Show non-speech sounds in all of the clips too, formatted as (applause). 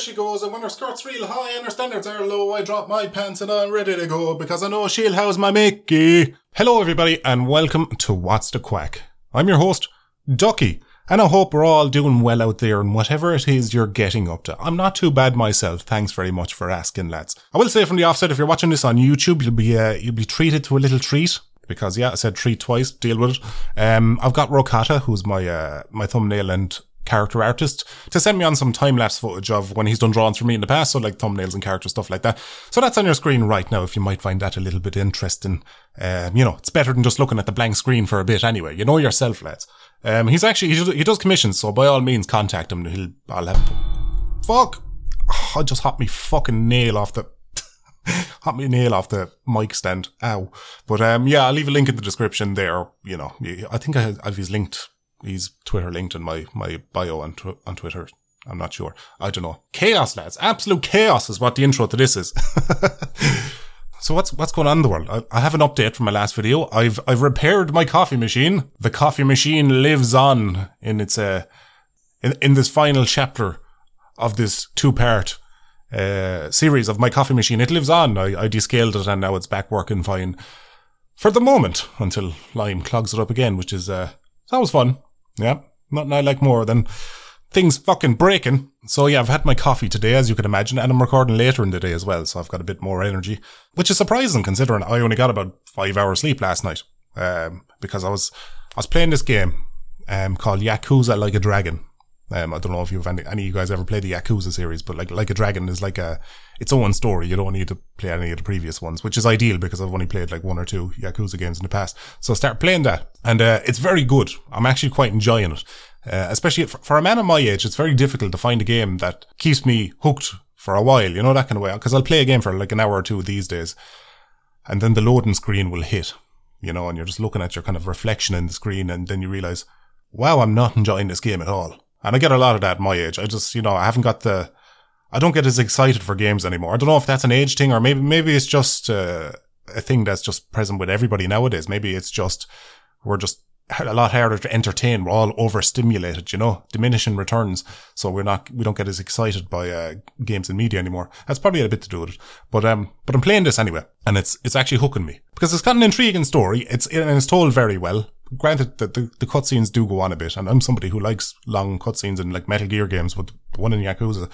she goes, and when her skirt's real high and her standards are low, I drop my pants and I'm ready to go because I know she'll house my Mickey. Hello, everybody, and welcome to What's the Quack. I'm your host, Ducky, and I hope we're all doing well out there and whatever it is you're getting up to. I'm not too bad myself. Thanks very much for asking, lads. I will say from the offset, if you're watching this on YouTube, you'll be uh, you'll be treated to a little treat because yeah, I said treat twice. Deal with it. Um, I've got Rocata, who's my uh, my thumbnail and character artist to send me on some time lapse footage of when he's done drawings for me in the past, so like thumbnails and character stuff like that. So that's on your screen right now if you might find that a little bit interesting. Um, you know, it's better than just looking at the blank screen for a bit anyway. You know yourself, lads. Um, he's actually, he, does commissions, so by all means contact him. He'll, I'll have, fuck. Oh, (sighs) I just hopped me fucking nail off the, (laughs) hop me nail off the mic stand. Ow. But, um, yeah, I'll leave a link in the description there. You know, I think I, I've his linked he's Twitter linked in my, my bio on, tw- on Twitter. I'm not sure. I don't know. Chaos, lads. Absolute chaos is what the intro to this is. (laughs) so what's, what's going on in the world? I, I have an update from my last video. I've, I've repaired my coffee machine. The coffee machine lives on in its, uh, in, in this final chapter of this two part, uh, series of my coffee machine. It lives on. I, I descaled it and now it's back working fine for the moment until Lime clogs it up again, which is, uh, that was fun. Yeah, nothing I like more than things fucking breaking. So yeah, I've had my coffee today, as you can imagine, and I'm recording later in the day as well, so I've got a bit more energy, which is surprising considering I only got about five hours sleep last night, um, because I was, I was playing this game, um, called Yakuza Like a Dragon. Um, I don't know if you've any, any of you guys ever played the Yakuza series, but like, like a dragon is like a, its own story. You don't need to play any of the previous ones, which is ideal because I've only played like one or two Yakuza games in the past. So start playing that. And, uh, it's very good. I'm actually quite enjoying it. Uh, especially for, for a man of my age, it's very difficult to find a game that keeps me hooked for a while, you know, that kind of way. Cause I'll play a game for like an hour or two these days and then the loading screen will hit, you know, and you're just looking at your kind of reflection in the screen and then you realize, wow, I'm not enjoying this game at all. And I get a lot of that at my age. I just, you know, I haven't got the, I don't get as excited for games anymore. I don't know if that's an age thing or maybe, maybe it's just uh, a thing that's just present with everybody nowadays. Maybe it's just, we're just a lot harder to entertain. We're all overstimulated, you know, diminishing returns. So we're not, we don't get as excited by, uh, games and media anymore. That's probably a bit to do with it. But, um, but I'm playing this anyway and it's, it's actually hooking me because it's got an intriguing story. It's, and it's told very well granted that the, the cutscenes do go on a bit, and I'm somebody who likes long cutscenes in like Metal Gear games, but one in Yakuza,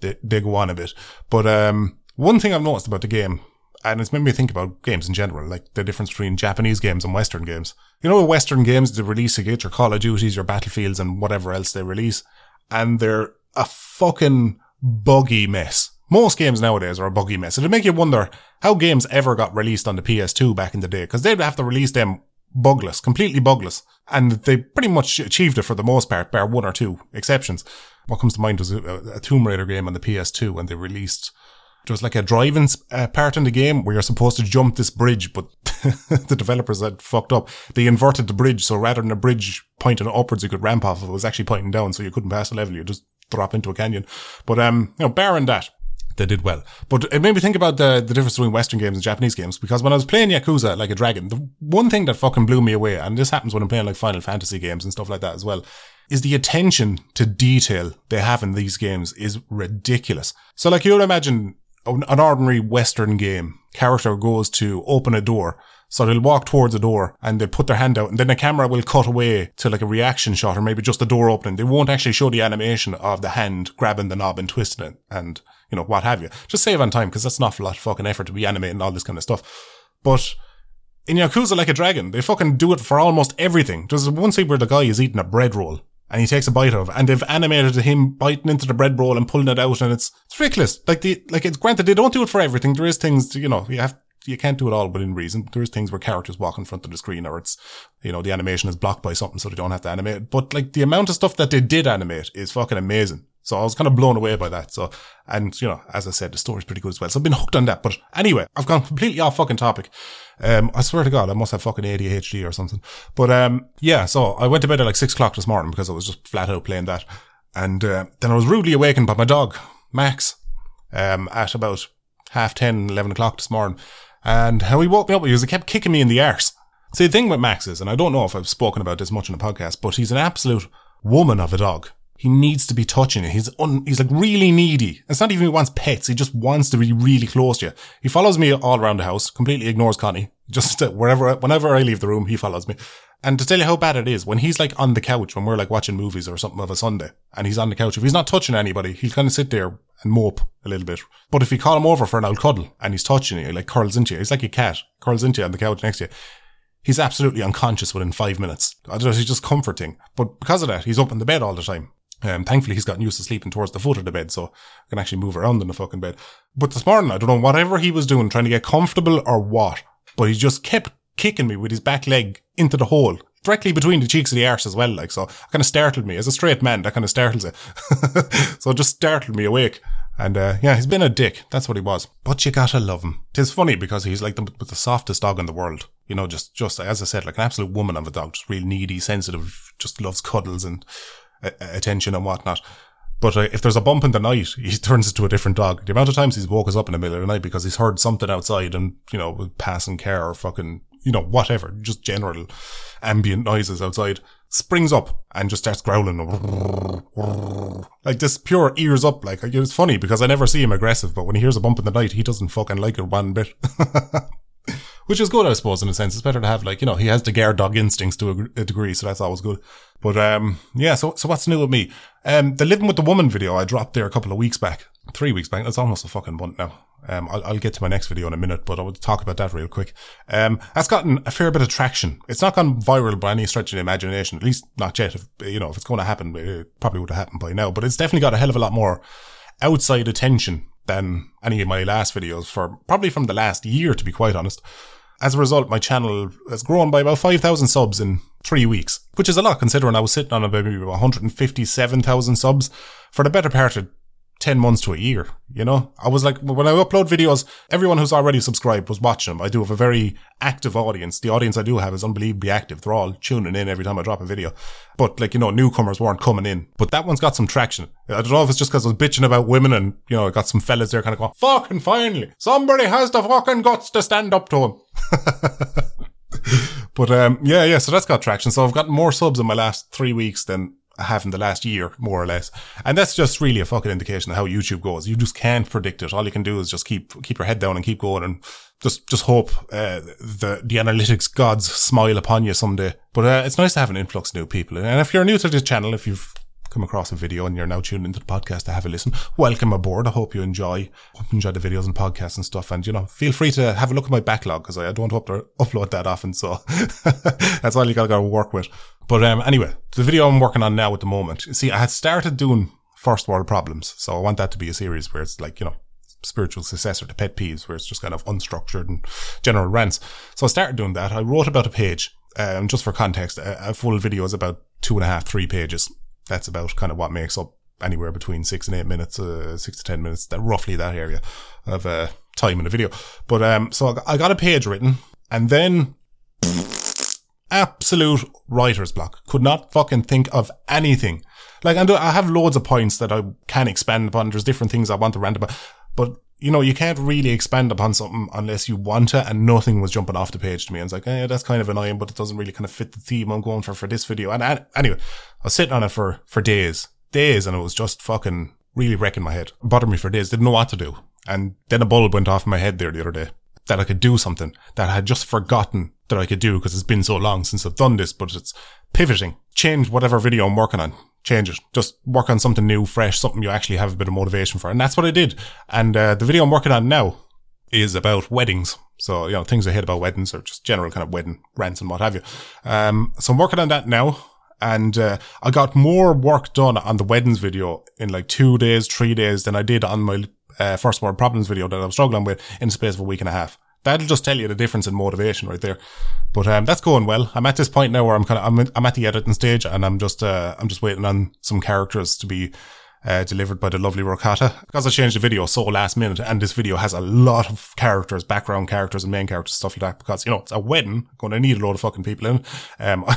they, they go on a bit. But, um, one thing I've noticed about the game, and it's made me think about games in general, like the difference between Japanese games and Western games. You know, Western games, they release you get your Call of Duties, your Battlefields, and whatever else they release, and they're a fucking buggy mess. Most games nowadays are a buggy mess. It'd make you wonder how games ever got released on the PS2 back in the day, because they'd have to release them bugless, completely bugless. And they pretty much achieved it for the most part, bar one or two exceptions. What comes to mind was a, a Tomb Raider game on the PS2 when they released, there was like a driving uh, part in the game where you're supposed to jump this bridge, but (laughs) the developers had fucked up. They inverted the bridge, so rather than a bridge pointing upwards, you could ramp off of, it was actually pointing down, so you couldn't pass the level, you just drop into a canyon. But, um, you know, barring that, they did well. But it made me think about the, the difference between Western games and Japanese games because when I was playing Yakuza like a dragon, the one thing that fucking blew me away, and this happens when I'm playing like Final Fantasy games and stuff like that as well, is the attention to detail they have in these games is ridiculous. So like you'll imagine an ordinary Western game, character goes to open a door. So they'll walk towards a door and they'll put their hand out and then the camera will cut away to like a reaction shot or maybe just the door opening. They won't actually show the animation of the hand grabbing the knob and twisting it and you know, what have you. Just save on time because that's an awful lot of fucking effort to be animating all this kind of stuff. But in Yakuza Like a Dragon, they fucking do it for almost everything. There's one scene where the guy is eating a bread roll and he takes a bite of and they've animated him biting into the bread roll and pulling it out and it's, it's ridiculous. Like the, like it's granted they don't do it for everything. There is things, you know, you have, you can't do it all within reason. There's things where characters walk in front of the screen or it's, you know, the animation is blocked by something so they don't have to animate. But like the amount of stuff that they did animate is fucking amazing. So I was kind of blown away by that. So, and you know, as I said, the story's pretty good as well. So I've been hooked on that. But anyway, I've gone completely off fucking topic. Um, I swear to God, I must have fucking ADHD or something. But, um, yeah, so I went to bed at like six o'clock this morning because I was just flat out playing that. And, uh, then I was rudely awakened by my dog, Max, um, at about half 10, 11 o'clock this morning. And how he woke me up, was, he kept kicking me in the arse. See, the thing with Max is, and I don't know if I've spoken about this much in the podcast, but he's an absolute woman of a dog. He needs to be touching you. He's un, he's like really needy. It's not even he wants pets. He just wants to be really close to you. He follows me all around the house, completely ignores Connie. (laughs) Just uh, wherever, whenever I leave the room, he follows me. And to tell you how bad it is, when he's like on the couch, when we're like watching movies or something of a Sunday, and he's on the couch, if he's not touching anybody, he'll kind of sit there and mope a little bit. But if you call him over for an old cuddle and he's touching you, like curls into you, he's like a cat, curls into you on the couch next to you. He's absolutely unconscious within five minutes. I don't know, he's just comforting. But because of that, he's up in the bed all the time. Um, thankfully he's gotten used to sleeping towards the foot of the bed, so I can actually move around in the fucking bed. But this morning, I don't know, whatever he was doing, trying to get comfortable or what, but he just kept kicking me with his back leg into the hole, directly between the cheeks of the arse as well, like, so kind of startled me. As a straight man, that kind of startles it. (laughs) so it just startled me awake. And, uh, yeah, he's been a dick. That's what he was. But you gotta love him. Tis funny because he's like the, the softest dog in the world. You know, just, just, as I said, like an absolute woman of a dog, just real needy, sensitive, just loves cuddles and attention and whatnot. But uh, if there's a bump in the night, he (laughs) turns into a different dog. The amount of times he's woke us up in the middle of the night because he's heard something outside and, you know, passing car or fucking, you know, whatever, just general ambient noises outside, springs up and just starts growling. (laughs) Like this pure ears up. Like, it's funny because I never see him aggressive, but when he hears a bump in the night, he doesn't fucking like it one bit. (laughs) Which is good, I suppose, in a sense. It's better to have like, you know, he has the guard dog instincts to a, a degree, so that's always good. But, um, yeah, so, so what's new with me? Um, the living with the woman video I dropped there a couple of weeks back, three weeks back. That's almost a fucking month now. Um, I'll, I'll, get to my next video in a minute, but I will talk about that real quick. Um, that's gotten a fair bit of traction. It's not gone viral by any stretch of the imagination, at least not yet. If, you know, if it's going to happen, it probably would have happened by now, but it's definitely got a hell of a lot more outside attention than any of my last videos for probably from the last year, to be quite honest. As a result, my channel has grown by about 5,000 subs in three weeks, which is a lot considering I was sitting on about maybe 157,000 subs for the better part of 10 months to a year, you know? I was like, when I upload videos, everyone who's already subscribed was watching them. I do have a very active audience. The audience I do have is unbelievably active. They're all tuning in every time I drop a video. But like, you know, newcomers weren't coming in. But that one's got some traction. I don't know if it's just because I was bitching about women and, you know, I got some fellas there kind of going, fucking finally, somebody has the fucking guts to stand up to him. (laughs) but um, yeah, yeah. So that's got traction. So I've gotten more subs in my last three weeks than have in the last year, more or less. And that's just really a fucking indication of how YouTube goes. You just can't predict it. All you can do is just keep keep your head down and keep going and just just hope uh, the the analytics gods smile upon you someday. But uh, it's nice to have an influx of new people. And if you're new to this channel, if you've come across a video and you're now tuned into the podcast to have a listen, welcome aboard. I hope you enjoy enjoy the videos and podcasts and stuff. And you know, feel free to have a look at my backlog because I, I, don't upload that often, so (laughs) that's all you got to work with. But um, anyway, the video I'm working on now at the moment. See, I had started doing first world problems, so I want that to be a series where it's like you know spiritual successor to pet peeves, where it's just kind of unstructured and general rants. So I started doing that. I wrote about a page. Um, just for context, a, a full video is about two and a half, three pages that's about kind of what makes up anywhere between six and eight minutes, uh, six to ten minutes, that roughly that area of uh, time in a video. But um, so I got a page written, and then absolute writer's block. Could not fucking think of anything. Like and I have loads of points that I can expand upon. There's different things I want to rant about, but you know, you can't really expand upon something unless you want to, and nothing was jumping off the page to me. And it's like, eh, that's kind of annoying, but it doesn't really kind of fit the theme I'm going for for this video. And, and anyway, I was sitting on it for, for days, days, and it was just fucking really wrecking my head. It bothered me for days, didn't know what to do. And then a bulb went off in my head there the other day that I could do something that I had just forgotten that I could do because it's been so long since I've done this, but it's pivoting, change whatever video I'm working on, change it. Just work on something new, fresh, something you actually have a bit of motivation for. And that's what I did. And uh, the video I'm working on now is about weddings. So, you know, things I hate about weddings or just general kind of wedding rants and what have you. Um, so I'm working on that now. And uh, I got more work done on the weddings video in like two days, three days than I did on my uh, first world problems video that I'm struggling with in the space of a week and a half. That'll just tell you the difference in motivation right there. But um, that's going well. I'm at this point now where I'm kind of I'm, I'm at the editing stage, and I'm just uh, I'm just waiting on some characters to be uh, delivered by the lovely Rocata. Because I changed the video so last minute, and this video has a lot of characters, background characters and main characters, stuff like that. Because, you know, it's a wedding, going to need a load of fucking people in. Um, (laughs)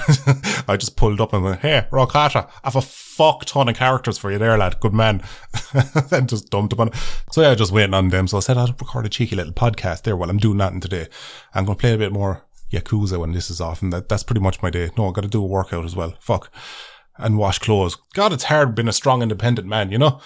I just pulled up and went, hey, Rocata, I have a fuck ton of characters for you there, lad. Good man. (laughs) then just dumped upon it. So yeah, just waiting on them. So I said I'd record a cheeky little podcast there while I'm doing nothing today. I'm going to play a bit more Yakuza when this is off, and that, that's pretty much my day. No, I got to do a workout as well. Fuck. And wash clothes. God, it's hard being a strong, independent man, you know?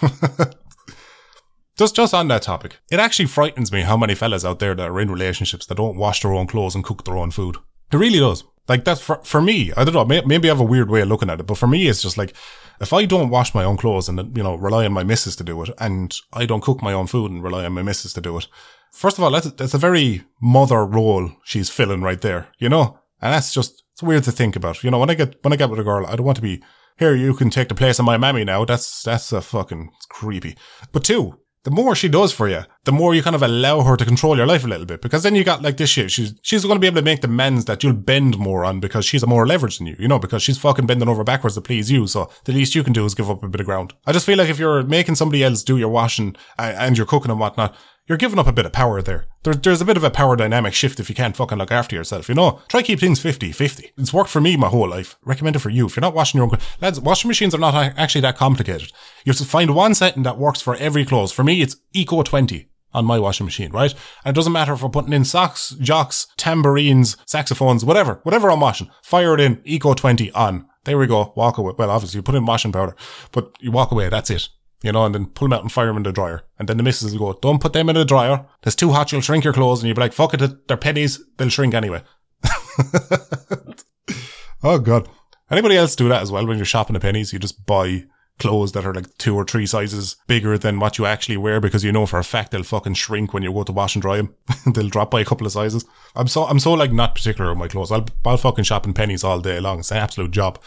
(laughs) just, just on that topic, it actually frightens me how many fellas out there that are in relationships that don't wash their own clothes and cook their own food. It really does. Like that's for, for me, I don't know, maybe I have a weird way of looking at it, but for me, it's just like, if I don't wash my own clothes and, you know, rely on my missus to do it, and I don't cook my own food and rely on my missus to do it, first of all, that's, that's a very mother role she's filling right there, you know? And that's just, it's weird to think about. You know, when I get, when I get with a girl, I don't want to be, here, you can take the place of my mammy now. That's, that's a fucking creepy. But two, the more she does for you, the more you kind of allow her to control your life a little bit. Because then you got like this shit. She's, she's going to be able to make the amends that you'll bend more on because she's a more leverage than you, you know, because she's fucking bending over backwards to please you. So the least you can do is give up a bit of ground. I just feel like if you're making somebody else do your washing uh, and you're cooking and whatnot, you're giving up a bit of power there. there. There's a bit of a power dynamic shift if you can't fucking look after yourself, you know? Try keep things 50-50. It's worked for me my whole life. Recommend it for you. If you're not washing your own clothes, lads, washing machines are not actually that complicated. You have to find one setting that works for every clothes. For me, it's Eco 20 on my washing machine, right? And it doesn't matter if we're putting in socks, jocks, tambourines, saxophones, whatever, whatever I'm washing. Fire it in, Eco 20 on. There we go. Walk away. Well, obviously you put in washing powder, but you walk away. That's it you know, and then pull them out and fire them in the dryer. And then the missus will go, don't put them in the dryer. It's too hot, you'll shrink your clothes. And you'll be like, fuck it, they're Penneys, they'll shrink anyway. (laughs) oh god. Anybody else do that as well when you're shopping at Penneys? You just buy clothes that are like two or three sizes bigger than what you actually wear because you know for a fact they'll fucking shrink when you go to wash and dry them. (laughs) they'll drop by a couple of sizes. I'm so, I'm so like not particular with my clothes. I'll, I'll fucking shop in Penneys all day long. It's an absolute job.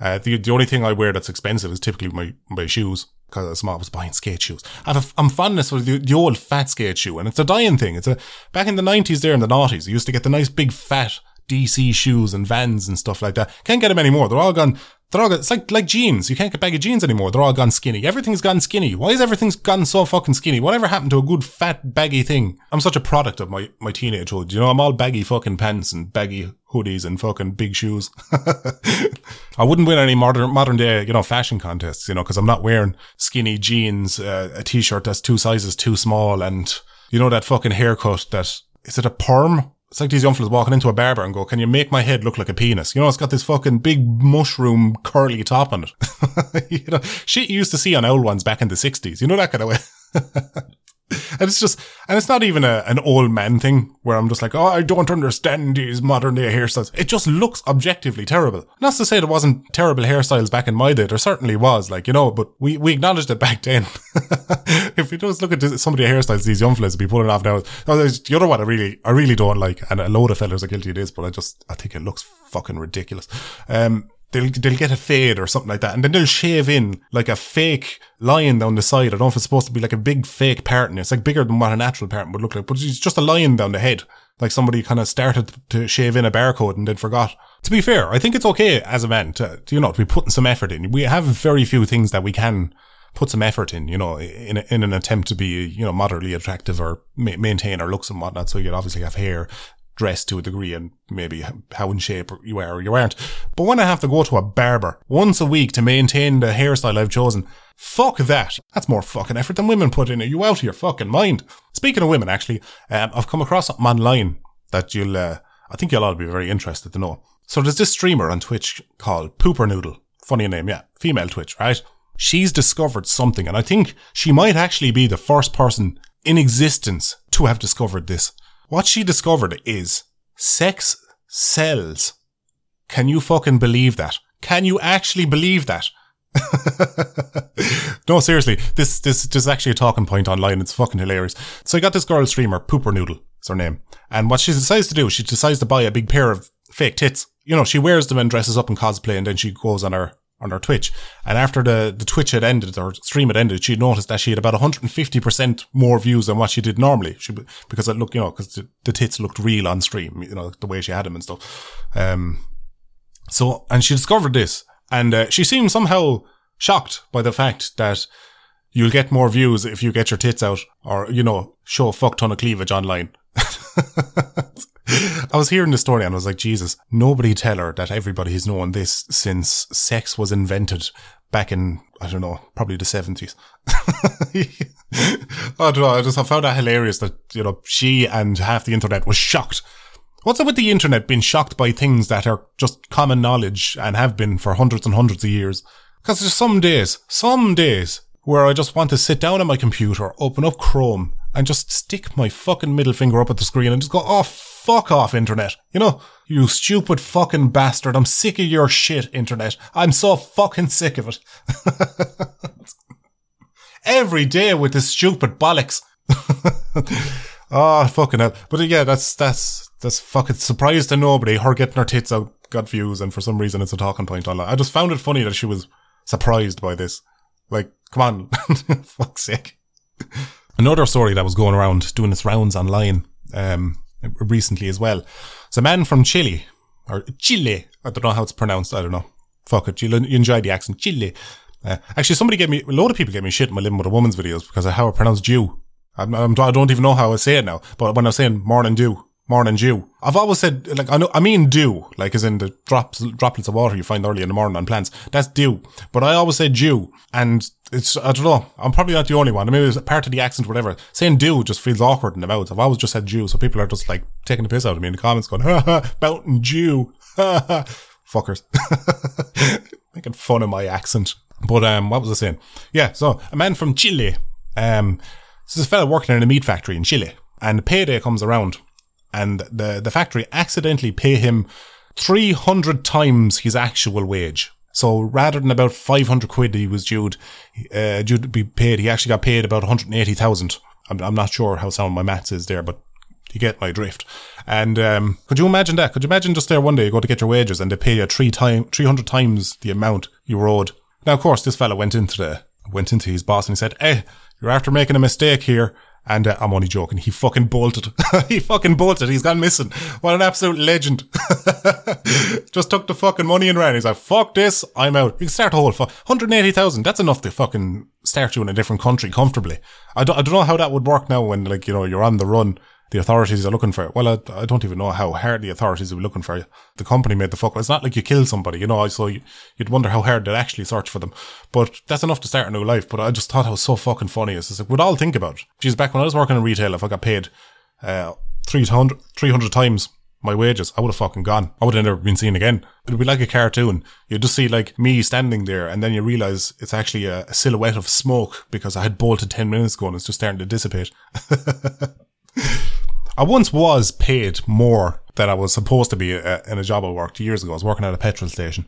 Uh, the, the only thing I wear that's expensive is typically my, my shoes because was was buying skate shoes. I have a, I'm fondness for the, the old fat skate shoe and it's a dying thing. It's a, back in the nineties there in the noughties, you used to get the nice big fat DC shoes and vans and stuff like that. Can't get them anymore. They're all gone they're all, it's like, like jeans. You can't get baggy jeans anymore. They're all gone skinny. Everything's gone skinny. Why is everything's gone so fucking skinny? Whatever happened to a good fat baggy thing? I'm such a product of my, my teenagehood. You know, I'm all baggy fucking pants and baggy hoodies and fucking big shoes. (laughs) I wouldn't win any modern, modern day, you know, fashion contests, you know, cause I'm not wearing skinny jeans, uh, a t-shirt that's two sizes too small and, you know, that fucking haircut that, is it a perm? It's like these young fellas walking into a barber and go, can you make my head look like a penis? You know, it's got this fucking big mushroom curly top on it. (laughs) you know, shit you used to see on old ones back in the 60s. You know, that kind of way. (laughs) And it's just, and it's not even a, an old man thing where I'm just like, oh, I don't understand these modern day hairstyles. It just looks objectively terrible. Not to say there wasn't terrible hairstyles back in my day. There certainly was, like, you know, but we, we acknowledged it back then. (laughs) if you just look at some of the hairstyles these young fellas be pulling off now, the other one I really, I really don't like, and a load of fellas are guilty of this, but I just, I think it looks fucking ridiculous. Um, they'll they'll get a fade or something like that, and then they'll shave in like a fake lion down the side. I don't know if it's supposed to be like a big fake parting. It's like bigger than what a natural parting would look like, but it's just a lion down the head. Like somebody kind of started to shave in a barcode and then forgot. To be fair, I think it's okay as a man to, to you know, to be putting some effort in. We have very few things that we can put some effort in, you know, in, a, in an attempt to be, you know, moderately attractive or ma- maintain our looks and whatnot. So you'd obviously have hair, dress to a degree and maybe how in shape you are or you aren't. But when I have to go to a barber once a week to maintain the hairstyle I've chosen, fuck that. That's more fucking effort than women put in. Are you out of your fucking mind? Speaking of women, actually, um, I've come across something online that you'll, uh, I think you'll all be very interested to know. So there's this streamer on Twitch called Pooper Noodle. Funny name, yeah. Female Twitch, right? She's discovered something and I think she might actually be the first person in existence to have discovered this. What she discovered is sex sells. Can you fucking believe that? Can you actually believe that? (laughs) no, seriously, this, this, this is actually a talking point online. It's fucking hilarious. So I got this girl streamer, Pooper Noodle, is her name. And what she decides to do, she decides to buy a big pair of fake tits. You know, she wears them and dresses up in cosplay and then she goes on her on her Twitch. And after the, the Twitch had ended, or stream had ended, she noticed that she had about 150% more views than what she did normally. She, because it looked, you know, because the, the, tits looked real on stream, you know, the way she had them and stuff. Um, so, and she discovered this and uh, she seemed somehow shocked by the fact that you'll get more views if you get your tits out or, you know, show a fuck ton of cleavage online. (laughs) (laughs) I was hearing the story and I was like, Jesus, nobody tell her that everybody has known this since sex was invented back in, I don't know, probably the 70s. (laughs) I don't know. I just I found that hilarious that, you know, she and half the internet was shocked What's up with the internet being shocked by things that are just common knowledge and have been for hundreds and hundreds of years? Because there's some days, some days, where I just want to sit down at my computer, open up Chrome, and just stick my fucking middle finger up at the screen and just go, oh, fuck off, internet. You know, you stupid fucking bastard. I'm sick of your shit, internet. I'm so fucking sick of it. (laughs) Every day with this stupid bollocks. oh, (laughs) fucking hell. But yeah, that's, that's, that's fucking surprise to nobody. Her getting her tits out got views and for some reason it's a talking point online. I just found it funny that she was surprised by this. Like, come on, (laughs) fuck's sake. Another story that was going around doing its rounds online um, recently as well. It's a man from Chile or Chile. I don't know how it's pronounced. I don't know. Fuck it. You, you enjoy the accent. Chile. Uh, actually, somebody gave me a load of people gave me shit in my living with a woman's videos because of how I pronounce Jew. I'm, I'm, I do not even know how I say it now. But when I was saying morning dew, morning dew. I've always said, like, I know, I mean dew, like as in the drops, droplets of water you find early in the morning on plants. That's dew. But I always say dew. And it's, I don't know, I'm probably not the only one. I mean, it's part of the accent whatever. Saying dew just feels awkward in the mouth. I've always just said dew. So people are just like taking the piss out of me in the comments going, (laughs) ha ha, mountain dew. Ha. Fuckers. (laughs) Making fun of my accent. But, um, what was I saying? Yeah. So a man from Chile, um, this is a fella working in a meat factory in Chile and payday comes around and the, the factory accidentally pay him 300 times his actual wage. So rather than about 500 quid he was due, uh, due to be paid, he actually got paid about 180,000. I'm, I'm not sure how sound my maths is there, but you get my drift. And um, could you imagine that? Could you imagine just there one day you go to get your wages and they pay you three time, 300 times the amount you were owed? Now, of course, this fella went into the, went into his boss and he said, Hey, you're after making a mistake here. And uh, I'm only joking. He fucking bolted. (laughs) he fucking bolted. He's gone missing. What an absolute legend. (laughs) Just took the fucking money and ran. He's like, fuck this. I'm out. You can start a whole fuck. 180,000. That's enough to fucking start you in a different country comfortably. I don't, I don't know how that would work now when, like, you know, you're on the run the authorities are looking for it. Well, I, I don't even know how hard the authorities are looking for you. The company made the fuck. It's not like you killed somebody, you know, so you, would wonder how hard they'd actually search for them. But that's enough to start a new life. But I just thought it was so fucking funny. It's just like, we'd all think about it. Back when I was working in retail, if I got paid, uh, 300, 300 times my wages, I would have fucking gone. I would have never been seen again. It'd be like a cartoon. You'd just see like me standing there and then you realize it's actually a, a silhouette of smoke because I had bolted 10 minutes ago and it's just starting to dissipate. (laughs) I once was paid more than I was supposed to be uh, in a job I worked years ago. I was working at a petrol station,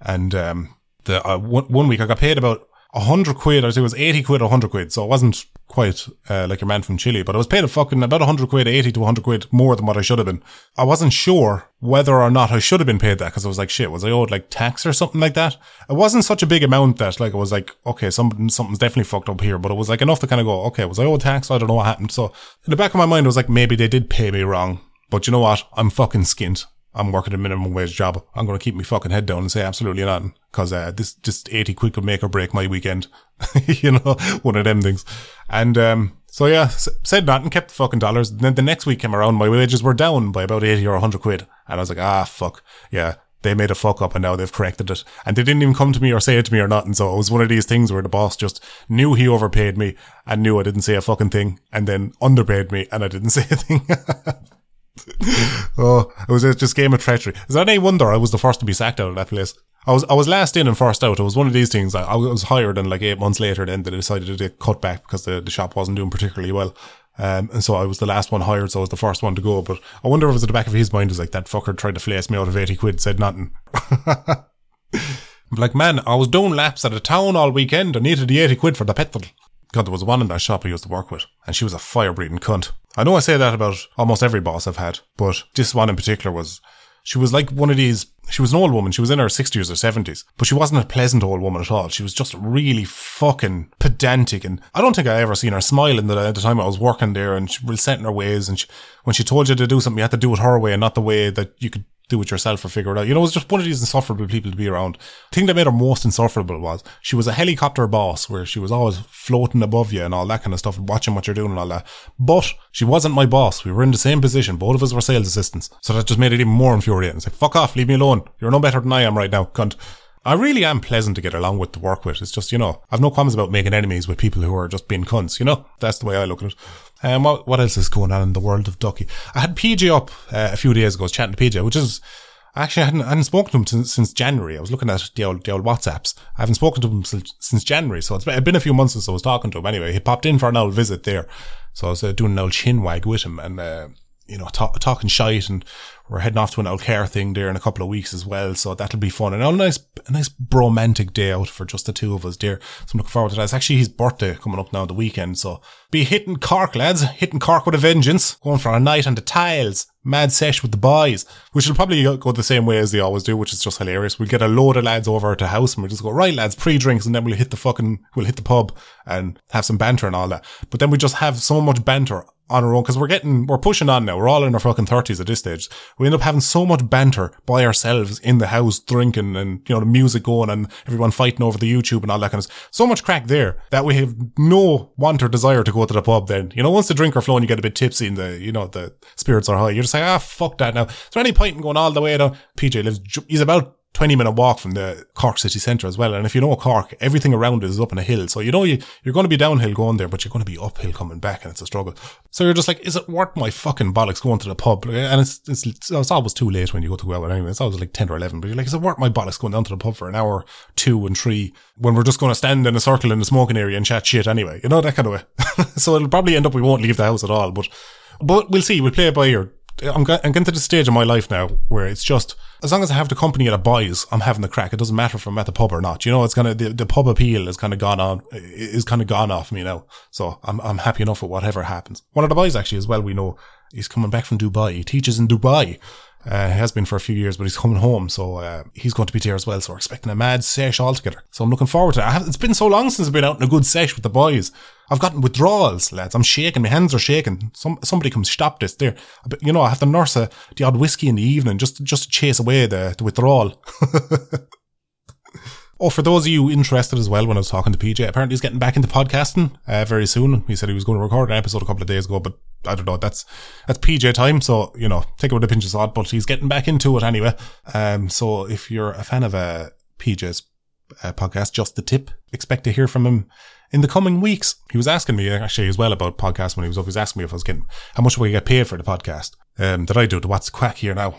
and um, the uh, one, one week I got paid about a hundred quid. I think it was eighty quid, a hundred quid. So it wasn't quite uh, like your man from Chile, but I was paid a fucking about a hundred quid, eighty to hundred quid more than what I should have been. I wasn't sure whether or not I should have been paid that because I was like, shit, was I owed like tax or something like that? It wasn't such a big amount that like I was like, okay, something something's definitely fucked up here, but it was like enough to kind of go, okay, was I owed tax? I don't know what happened. So in the back of my mind, I was like, maybe they did pay me wrong. But you know what? I'm fucking skint. I'm working a minimum wage job. I'm going to keep my fucking head down and say absolutely nothing because uh, this just 80 quid could make or break my weekend. (laughs) you know, one of them things. And um, so yeah, said nothing, kept the fucking dollars. And then the next week came around, my wages were down by about 80 or 100 quid. And I was like, ah, fuck. Yeah, they made a fuck up and now they've corrected it. And they didn't even come to me or say it to me or nothing. So it was one of these things where the boss just knew he overpaid me and knew I didn't say a fucking thing and then underpaid me and I didn't (laughs) say a thing. (laughs) oh, it was just game of treachery. Is that any wonder I was the first to be sacked out of that place? I was I was last in and first out. It was one of these things. I, I was hired and like eight months later, then they decided to cut back because the, the shop wasn't doing particularly well. Um, and so I was the last one hired, so I was the first one to go. But I wonder if it was at the back of his mind was like that fucker tried to flace me out of eighty quid, said nothing. (laughs) like man, I was doing laps at a town all weekend. I needed the eighty quid for the petrol. God, there was one in that shop I used to work with, and she was a fire breathing cunt. I know I say that about almost every boss I've had, but this one in particular was, she was like one of these, she was an old woman. She was in her 60s or 70s, but she wasn't a pleasant old woman at all. She was just really fucking pedantic. And I don't think I ever seen her smiling in at the time I was working there and she was set in her ways. And she, when she told you to do something, you had to do it her way and not the way that you could do it yourself or figure it out. You know, it was just one of these insufferable people to be around. The thing that made her most insufferable was she was a helicopter boss where she was always floating above you and all that kind of stuff watching what you're doing and all that. But she wasn't my boss. We were in the same position. Both of us were sales assistants. So that just made it even more infuriating. It's like, fuck off, leave me alone. You're no better than I am right now, cunt. I really am pleasant to get along with to work with. It's just, you know, I've no qualms about making enemies with people who are just being cunts, you know? That's the way I look at it. Um, what, what else is going on in the world of Ducky? I had PJ up uh, a few days ago, I was chatting to PJ, which is, actually, I hadn't, I hadn't spoken to him since, since January. I was looking at the old, the old WhatsApps. I haven't spoken to him since, since January, so it's been, it's been a few months since I was talking to him. Anyway, he popped in for an old visit there. So I was uh, doing an old chin wag with him and, uh, you know, talk, talking shite and we're heading off to an old care thing there in a couple of weeks as well. So that'll be fun. And a nice, a nice bromantic day out for just the two of us there. So I'm looking forward to that. It's actually his birthday coming up now the weekend. So be hitting Cork, lads, hitting Cork with a vengeance, going for a night on the tiles, mad sesh with the boys, which will probably go the same way as they always do, which is just hilarious. We'll get a load of lads over to house and we'll just go, right, lads, pre-drinks, and then we'll hit the fucking, we'll hit the pub and have some banter and all that. But then we just have so much banter on our own because we're getting, we're pushing on now. We're all in our fucking thirties at this stage. We end up having so much banter by ourselves in the house, drinking and, you know, the music going and everyone fighting over the YouTube and all that kind of stuff. So much crack there that we have no want or desire to go to the pub then. You know, once the drink are flowing, you get a bit tipsy and the, you know, the spirits are high. You're just like, ah, fuck that now. Is there any point in going all the way down? PJ lives, he's about 20 minute walk from the Cork city centre as well. And if you know Cork, everything around it is up on a hill. So you know you, you're going to be downhill going there, but you're going to be uphill coming back and it's a struggle. So you're just like, is it worth my fucking bollocks going to the pub? And it's, it's, it's always too late when you go to go out anyway. It's always like 10 or 11, but you're like, is it worth my bollocks going down to the pub for an hour, two and three when we're just going to stand in a circle in the smoking area and chat shit anyway? You know, that kind of way. (laughs) so it'll probably end up we won't leave the house at all, but, but we'll see. We'll play it by ear. I'm, I'm getting to the stage of my life now where it's just as long as I have the company at a buys, I'm having the crack. It doesn't matter if I'm at the pub or not. You know, it's kind of the, the pub appeal is kind of gone on, is kind of gone off me now. So I'm I'm happy enough with whatever happens. One of the boys actually as well. We know he's coming back from Dubai. He teaches in Dubai. Uh, he has been for a few years, but he's coming home, so uh, he's going to be there as well. So we're expecting a mad sesh altogether. So I'm looking forward to it. Have, it's been so long since I've been out in a good sesh with the boys. I've gotten withdrawals, lads. I'm shaking. My hands are shaking. Some somebody comes stop this there. You know, I have to nurse a, the odd whiskey in the evening just just to chase away the, the withdrawal. (laughs) Oh, for those of you interested as well, when I was talking to PJ, apparently he's getting back into podcasting uh, very soon. He said he was going to record an episode a couple of days ago, but I don't know. That's that's PJ time, so you know, take it with a pinch of salt. But he's getting back into it anyway. Um, so if you're a fan of uh, PJ's uh, podcast, just the tip, expect to hear from him in the coming weeks. He was asking me actually as well about podcasts when he was up. He was asking me if I was getting how much I get paid for the podcast um, that I do. The What's Quack here now.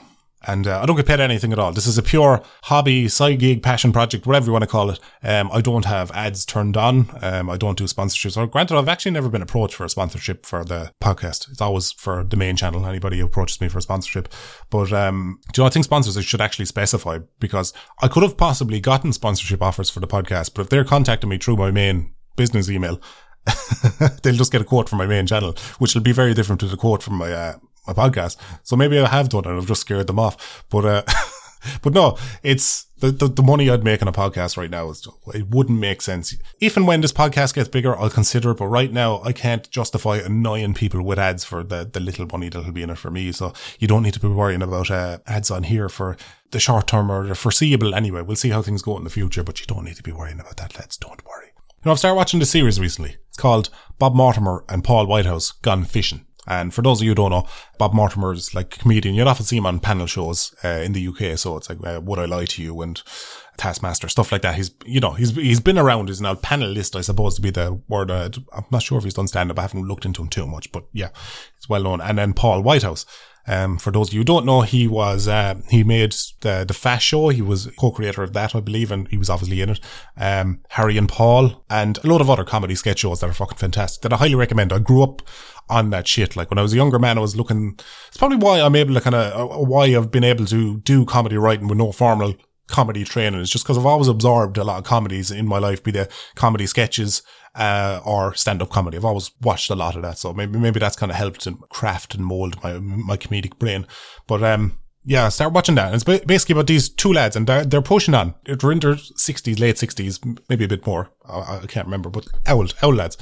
And uh, I don't get paid anything at all. This is a pure hobby, side gig, passion project, whatever you want to call it. Um, I don't have ads turned on. Um, I don't do sponsorships. Or granted, I've actually never been approached for a sponsorship for the podcast. It's always for the main channel. Anybody who approaches me for a sponsorship. But um, do you know, I think sponsors should actually specify because I could have possibly gotten sponsorship offers for the podcast, but if they're contacting me through my main business email, (laughs) they'll just get a quote from my main channel, which will be very different to the quote from my uh, my podcast. So maybe I have done it. I've just scared them off. But, uh, (laughs) but no, it's the, the, the, money I'd make on a podcast right now is, it wouldn't make sense. If and when this podcast gets bigger, I'll consider it. But right now, I can't justify annoying people with ads for the, the little money that'll be in it for me. So you don't need to be worrying about, uh, ads on here for the short term or the foreseeable anyway. We'll see how things go in the future, but you don't need to be worrying about that, Let's Don't worry. You know, I've started watching the series recently. It's called Bob Mortimer and Paul Whitehouse Gone Fishing. And for those of you who don't know, Bob Mortimer is like a comedian. You'll often see him on panel shows uh, in the UK. So it's like, uh, Would I Lie to You and Taskmaster, stuff like that. He's, you know, he's, he's been around. He's now panelist, I suppose, to be the word. Uh, I'm not sure if he's done stand up. I haven't looked into him too much, but yeah, he's well known. And then Paul Whitehouse. Um, for those of you who don't know, he was, uh, he made the, the Fast Show. He was co-creator of that, I believe, and he was obviously in it. Um, Harry and Paul and a lot of other comedy sketch shows that are fucking fantastic that I highly recommend. I grew up on that shit. Like when I was a younger man, I was looking, it's probably why I'm able to kind of, uh, why I've been able to do comedy writing with no formal comedy training. It's just because I've always absorbed a lot of comedies in my life, be the comedy sketches, uh, or stand-up comedy. I've always watched a lot of that. So maybe, maybe that's kind of helped and craft and mold my, my comedic brain. But, um, yeah, start watching that. And it's basically about these two lads and they're, they're pushing on. They're in their 60s, late 60s, maybe a bit more. I, I can't remember, but old, old lads.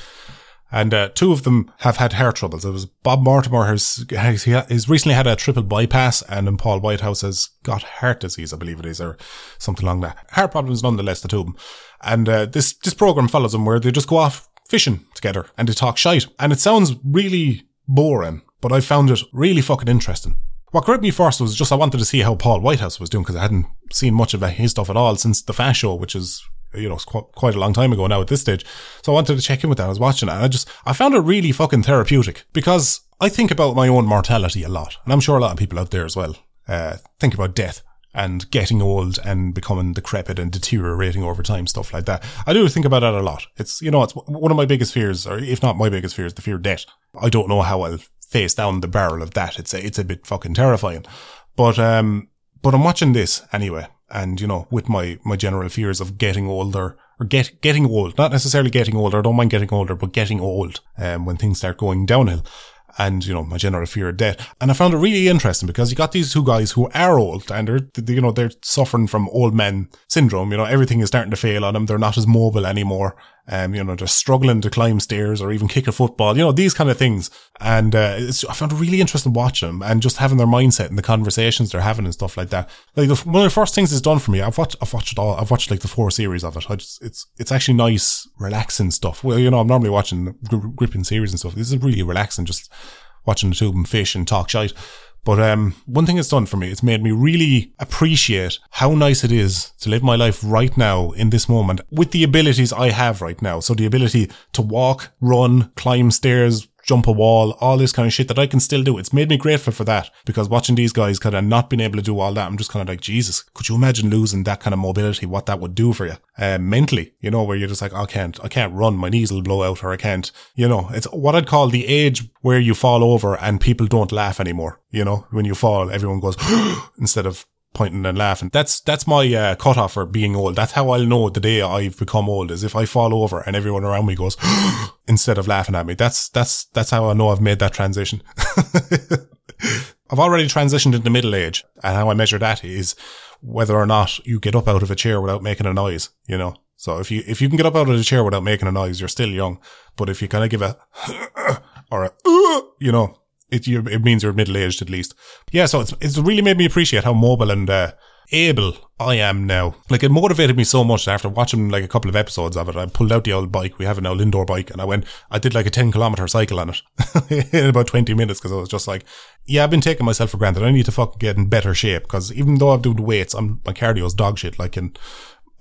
And uh, two of them have had hair troubles. It was Bob Mortimer has he's recently had a triple bypass, and then Paul Whitehouse has got heart disease, I believe it is, or something along that. Heart problems, nonetheless, the two of them. And uh, this this program follows them where they just go off fishing together and they talk shite, and it sounds really boring, but I found it really fucking interesting. What grabbed me first was just I wanted to see how Paul Whitehouse was doing because I hadn't seen much of his stuff at all since the Fast Show, which is you know, it's quite, a long time ago now at this stage. So I wanted to check in with that. I was watching it and I just, I found it really fucking therapeutic because I think about my own mortality a lot. And I'm sure a lot of people out there as well, uh, think about death and getting old and becoming decrepit and deteriorating over time, stuff like that. I do think about that a lot. It's, you know, it's one of my biggest fears, or if not my biggest fears, the fear of death. I don't know how I'll face down the barrel of that. It's a, it's a bit fucking terrifying. But, um, but I'm watching this anyway. And, you know, with my, my general fears of getting older or get, getting old, not necessarily getting older. I don't mind getting older, but getting old, um, when things start going downhill and, you know, my general fear of death. And I found it really interesting because you got these two guys who are old and they're, you know, they're suffering from old men syndrome. You know, everything is starting to fail on them. They're not as mobile anymore. Um, you know, they're struggling to climb stairs or even kick a football, you know, these kind of things. And, uh, I found it really interesting watching them and just having their mindset and the conversations they're having and stuff like that. Like the, one of the first things it's done for me, I've watched, I've watched it all, I've watched like the four series of it. Just, it's, it's actually nice, relaxing stuff. Well, you know, I'm normally watching gripping series and stuff. This is really relaxing, just watching the of them fish and talk shite. But um, one thing it's done for me, it's made me really appreciate how nice it is to live my life right now in this moment with the abilities I have right now. So the ability to walk, run, climb stairs, jump a wall, all this kind of shit that I can still do. It's made me grateful for that because watching these guys kind of not being able to do all that, I'm just kind of like, Jesus, could you imagine losing that kind of mobility? What that would do for you, uh, mentally, you know, where you're just like, I can't, I can't run. My knees will blow out or I can't, you know, it's what I'd call the age where you fall over and people don't laugh anymore. You know, when you fall, everyone goes (gasps) instead of pointing and laughing. That's that's my uh, cutoff for being old. That's how I'll know the day I've become old is if I fall over and everyone around me goes (gasps) instead of laughing at me. That's that's that's how I know I've made that transition. (laughs) I've already transitioned into middle age, and how I measure that is whether or not you get up out of a chair without making a noise. You know, so if you if you can get up out of the chair without making a noise, you're still young. But if you kind of give a (coughs) or a (coughs) you know it, it means you're middle aged at least. Yeah, so it's, it's really made me appreciate how mobile and uh, able I am now. Like it motivated me so much after watching like a couple of episodes of it. I pulled out the old bike. We have an old indoor bike and I went, I did like a 10 kilometer cycle on it (laughs) in about 20 minutes because I was just like, yeah, I've been taking myself for granted. I need to fucking get in better shape because even though I'm doing weights, I'm, my cardio's dog shit. Like, and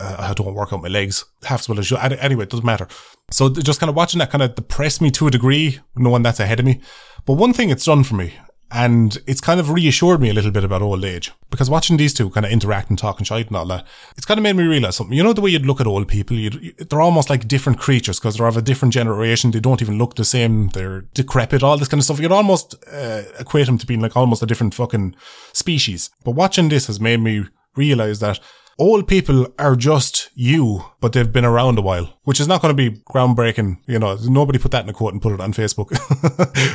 uh, I don't work out my legs half as well as you. Anyway, it doesn't matter. So just kind of watching that kind of depressed me to a degree, knowing that's ahead of me. But one thing it's done for me, and it's kind of reassured me a little bit about old age because watching these two kind of interact and talk and shite and all that, it's kind of made me realize something. You know, the way you'd look at old people, they're almost like different creatures because they're of a different generation. They don't even look the same. They're decrepit, all this kind of stuff. You'd almost uh, equate them to being like almost a different fucking species. But watching this has made me realize that old people are just you, but they've been around a while, which is not going to be groundbreaking. You know, nobody put that in a quote and put it on Facebook.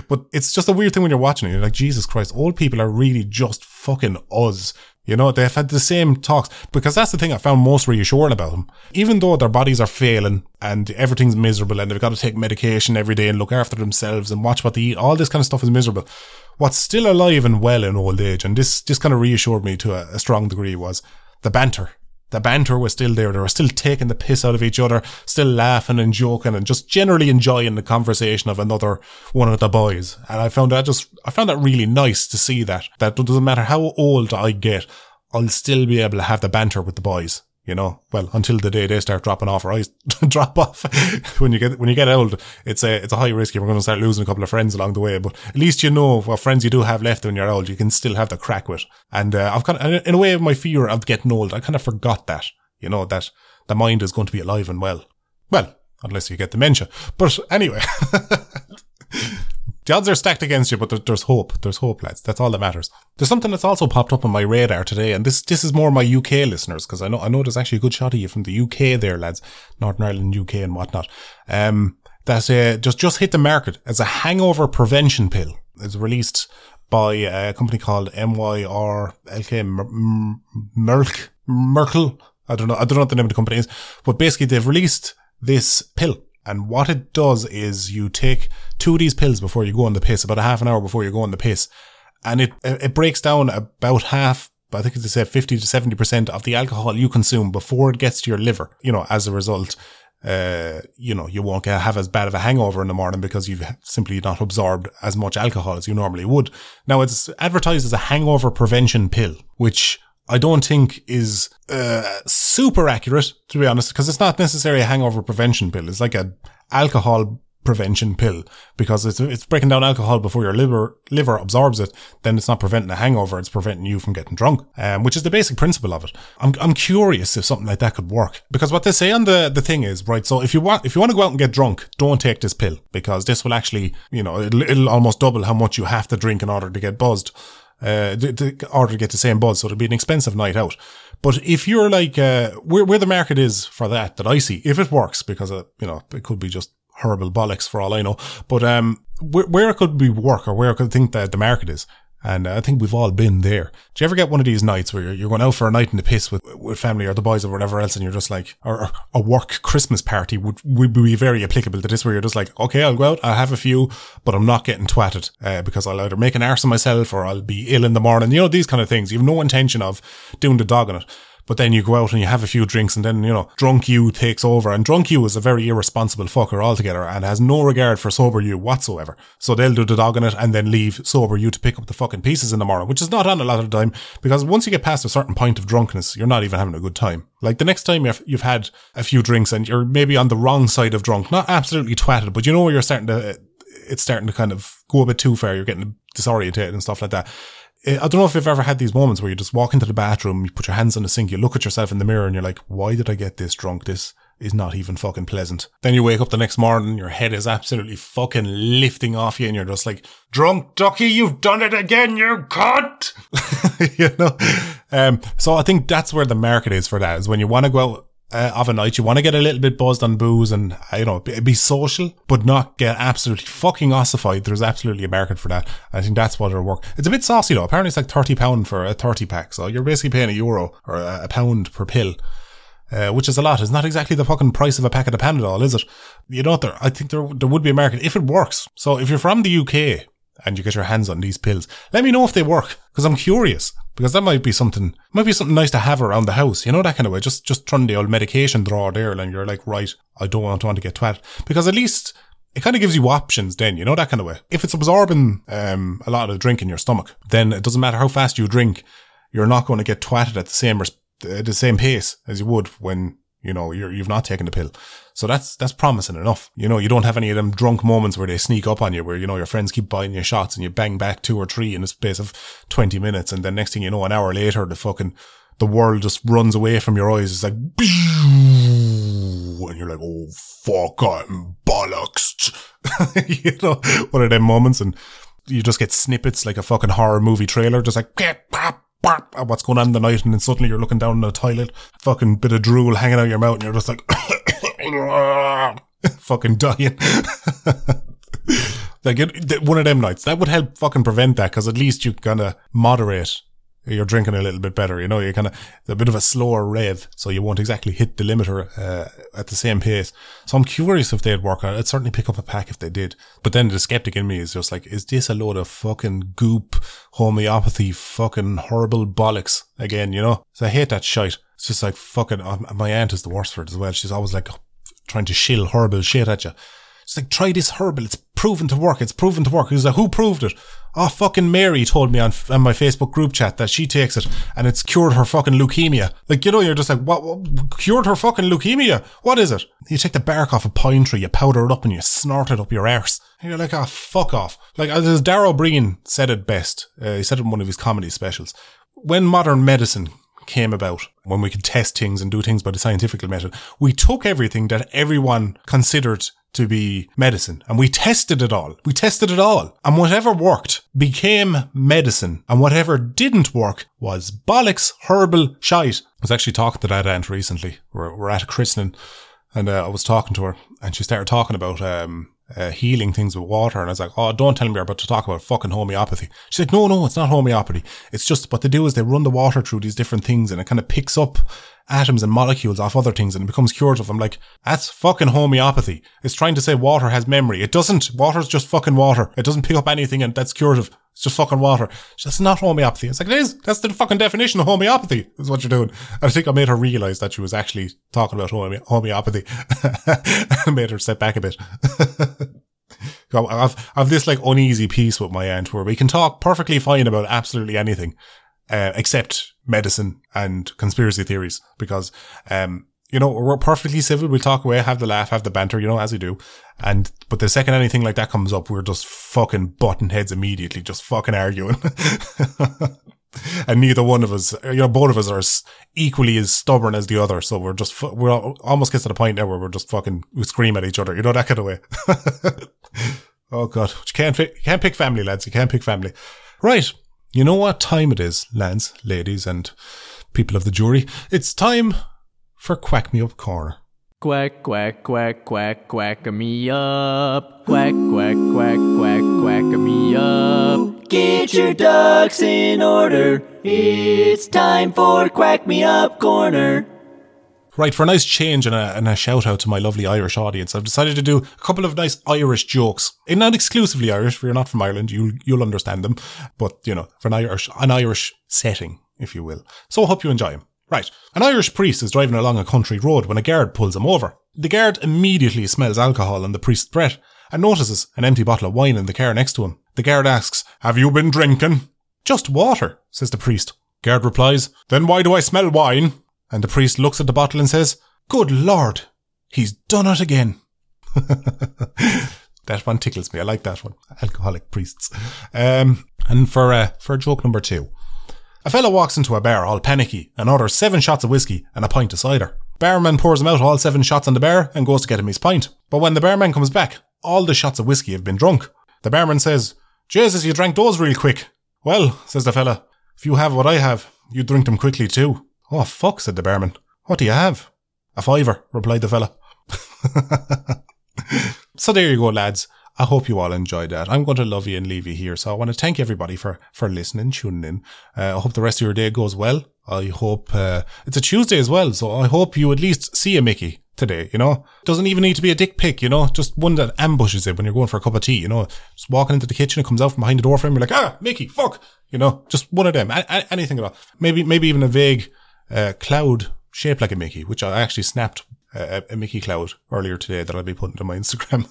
(laughs) but it's just a weird thing when you're watching it. You're like, Jesus Christ, old people are really just fucking us. You know, they've had the same talks because that's the thing I found most reassuring about them. Even though their bodies are failing and everything's miserable and they've got to take medication every day and look after themselves and watch what they eat, all this kind of stuff is miserable. What's still alive and well in old age, and this just kind of reassured me to a, a strong degree was the banter. The banter was still there. They were still taking the piss out of each other, still laughing and joking and just generally enjoying the conversation of another one of the boys. And I found that just, I found that really nice to see that. That doesn't matter how old I get, I'll still be able to have the banter with the boys you know, well, until the day they start dropping off or I (laughs) drop off. (laughs) when you get, when you get old, it's a, it's a high risk. You're going to start losing a couple of friends along the way, but at least you know what friends you do have left when you're old. You can still have the crack with. And, uh, I've kind of, in a way, my fear of getting old, I kind of forgot that, you know, that the mind is going to be alive and well. Well, unless you get dementia. But anyway. (laughs) The odds are stacked against you, but there's hope. There's hope, lads. That's all that matters. There's something that's also popped up on my radar today, and this this is more my UK listeners because I know I know there's actually a good shot of you from the UK there, lads, Northern Ireland, UK, and whatnot. Um, that uh, just just hit the market as a hangover prevention pill. It's released by a company called Myrkl Merck Merkel. I don't know. I don't know what the name of the company is, but basically they've released this pill and what it does is you take two of these pills before you go on the piss, about a half an hour before you go on the piss. And it, it breaks down about half, I think it's said 50 to 70% of the alcohol you consume before it gets to your liver. You know, as a result, uh, you know, you won't have as bad of a hangover in the morning because you've simply not absorbed as much alcohol as you normally would. Now it's advertised as a hangover prevention pill, which I don't think is uh, super accurate, to be honest, because it's not necessarily a hangover prevention pill. It's like a alcohol prevention pill because it's it's breaking down alcohol before your liver liver absorbs it. Then it's not preventing a hangover; it's preventing you from getting drunk, um, which is the basic principle of it. I'm I'm curious if something like that could work because what they say on the the thing is right. So if you want if you want to go out and get drunk, don't take this pill because this will actually you know it'll, it'll almost double how much you have to drink in order to get buzzed. Uh, to order to get the same buzz, so it'll be an expensive night out. But if you're like, uh, where, where the market is for that, that I see, if it works, because, uh, you know, it could be just horrible bollocks for all I know. But um, where, where it could be work or where I could think that the market is. And I think we've all been there. Do you ever get one of these nights where you're, you're going out for a night in the piss with, with family or the boys or whatever else and you're just like, or a work Christmas party would, would be very applicable to this where you're just like, okay, I'll go out, I'll have a few, but I'm not getting twatted, uh, because I'll either make an arse of myself or I'll be ill in the morning. You know, these kind of things. You have no intention of doing the dog on it. But then you go out and you have a few drinks and then, you know, drunk you takes over. And drunk you is a very irresponsible fucker altogether and has no regard for sober you whatsoever. So they'll do the dog on it and then leave sober you to pick up the fucking pieces in the morning, which is not on a lot of the time because once you get past a certain point of drunkenness, you're not even having a good time. Like the next time you've, had a few drinks and you're maybe on the wrong side of drunk, not absolutely twatted, but you know where you're starting to, it's starting to kind of go a bit too far. You're getting disorientated and stuff like that I don't know if you've ever had these moments where you just walk into the bathroom, you put your hands on the sink, you look at yourself in the mirror and you're like, why did I get this drunk? This is not even fucking pleasant. Then you wake up the next morning, your head is absolutely fucking lifting off you and you're just like, drunk ducky, you've done it again, you cunt! (laughs) you know? Um, so I think that's where the market is for that, is when you want to go out uh, of a night. You want to get a little bit buzzed on booze and, uh, you know, be, be, social, but not get absolutely fucking ossified. There's absolutely a market for that. I think that's what it'll work. It's a bit saucy though. Apparently it's like 30 pound for a 30 pack. So you're basically paying a euro or a, pound per pill. Uh, which is a lot. It's not exactly the fucking price of a packet of Panadol, is it? You know, there, I think there, there would be a market if it works. So if you're from the UK and you get your hands on these pills, let me know if they work because I'm curious because that might be something, might be something nice to have around the house, you know, that kind of way. Just, just turn the old medication drawer there and you're like, right, I don't want to want to get twat because at least it kind of gives you options then, you know, that kind of way. If it's absorbing, um, a lot of the drink in your stomach, then it doesn't matter how fast you drink, you're not going to get twatted at the same, at the same pace as you would when, you know, you're, you've not taken the pill. So that's, that's promising enough. You know, you don't have any of them drunk moments where they sneak up on you, where, you know, your friends keep buying you shots and you bang back two or three in the space of 20 minutes. And then next thing you know, an hour later, the fucking, the world just runs away from your eyes. It's like, and you're like, oh, fuck, I'm bollocks. (laughs) you know, one of them moments and you just get snippets like a fucking horror movie trailer, just like, what's going on the night, and then suddenly you're looking down in the toilet, fucking bit of drool hanging out your mouth, and you're just like, (laughs) (laughs) fucking dying. (laughs) like it, one of them nights that would help fucking prevent that because at least you kind of moderate you're drinking a little bit better. You know, you're kind of a bit of a slower rev, so you won't exactly hit the limiter uh, at the same pace. So I'm curious if they'd work. Out. I'd certainly pick up a pack if they did. But then the skeptic in me is just like, is this a load of fucking goop, homeopathy, fucking horrible bollocks again? You know, so I hate that shite. It's just like fucking. Uh, my aunt is the worst for it as well. She's always like trying to shill horrible shit at you. It's like, try this herbal. It's proven to work. It's proven to work. He's like, who proved it? Oh, fucking Mary told me on, on my Facebook group chat that she takes it and it's cured her fucking leukemia. Like, you know, you're just like, what, what cured her fucking leukemia? What is it? You take the bark off a pine tree, you powder it up and you snort it up your arse. And you're like, oh, fuck off. Like, as Dara Breen said it best, uh, he said it in one of his comedy specials. When modern medicine came about, when we could test things and do things by the scientific method, we took everything that everyone considered to be medicine. And we tested it all. We tested it all. And whatever worked became medicine. And whatever didn't work was bollocks, herbal shite. I was actually talking to that aunt recently. We're, we're at a christening and uh, I was talking to her and she started talking about, um, uh, healing things with water. And I was like, oh, don't tell me you're about to talk about fucking homeopathy. She's like, no, no, it's not homeopathy. It's just what they do is they run the water through these different things and it kind of picks up atoms and molecules off other things and it becomes curative. I'm like, that's fucking homeopathy. It's trying to say water has memory. It doesn't. Water's just fucking water. It doesn't pick up anything and that's curative. It's just fucking water. That's not homeopathy. It's like, it is. That's the fucking definition of homeopathy is what you're doing. And I think I made her realize that she was actually talking about home- homeopathy. (laughs) I made her step back a bit. (laughs) I've, I've this like uneasy peace with my aunt where we can talk perfectly fine about absolutely anything uh, except medicine and conspiracy theories because, um, you know, we're perfectly civil. We'll talk away, have the laugh, have the banter, you know, as we do. And, but the second anything like that comes up, we're just fucking button heads immediately, just fucking arguing. (laughs) and neither one of us, you know, both of us are equally as stubborn as the other. So we're just, we're almost get to the point now where we're just fucking, we scream at each other, you know, that kind of way. (laughs) oh God. You can't, you can't pick family, lads. You can't pick family. Right. You know what time it is, lads, ladies, and people of the jury? It's time for Quack Me Up Corner. Quack, quack, quack, quack, quack me up. Quack, quack, quack, quack, quack me up. Get your ducks in order. It's time for Quack Me Up Corner. Right, for a nice change and a, and a shout out to my lovely Irish audience, I've decided to do a couple of nice Irish jokes. And not exclusively Irish, if you're not from Ireland, you, you'll understand them. But, you know, for an Irish, an Irish setting, if you will. So I hope you enjoy them. Right. An Irish priest is driving along a country road when a guard pulls him over. The guard immediately smells alcohol on the priest's breath and notices an empty bottle of wine in the car next to him. The guard asks, Have you been drinking? Just water, says the priest. Guard replies, Then why do I smell wine? And the priest looks at the bottle and says, Good Lord, he's done it again. (laughs) that one tickles me. I like that one. Alcoholic priests. Um, and for, uh, for a joke number two. A fella walks into a bar all panicky and orders seven shots of whiskey and a pint of cider. Barman pours him out all seven shots on the bar and goes to get him his pint. But when the barman comes back, all the shots of whiskey have been drunk. The barman says, Jesus, you drank those real quick. Well, says the fella, if you have what I have, you drink them quickly too. Oh, fuck, said the barman. What do you have? A fiver, replied the fella. (laughs) so there you go, lads. I hope you all enjoyed that. I'm going to love you and leave you here. So I want to thank everybody for, for listening, tuning in. Uh, I hope the rest of your day goes well. I hope, uh, it's a Tuesday as well. So I hope you at least see a Mickey today, you know? Doesn't even need to be a dick pic, you know? Just one that ambushes it when you're going for a cup of tea, you know? Just walking into the kitchen, it comes out from behind the door frame, you're like, ah, Mickey, fuck! You know? Just one of them. A- a- anything at all. Maybe, maybe even a vague, uh, cloud shaped like a Mickey, which I actually snapped a, a, Mickey cloud earlier today that I'll be putting to my Instagram.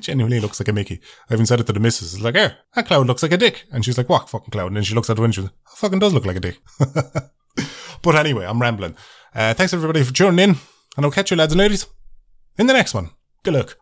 (laughs) genuinely looks like a Mickey. I even said it to the missus. It's like, "Here, that cloud looks like a dick." And she's like, "What fucking cloud?" And then she looks at the window. She's like, "Fucking does look like a dick." (laughs) but anyway, I'm rambling. Uh, thanks everybody for tuning in, and I'll catch you lads and ladies in the next one. Good luck.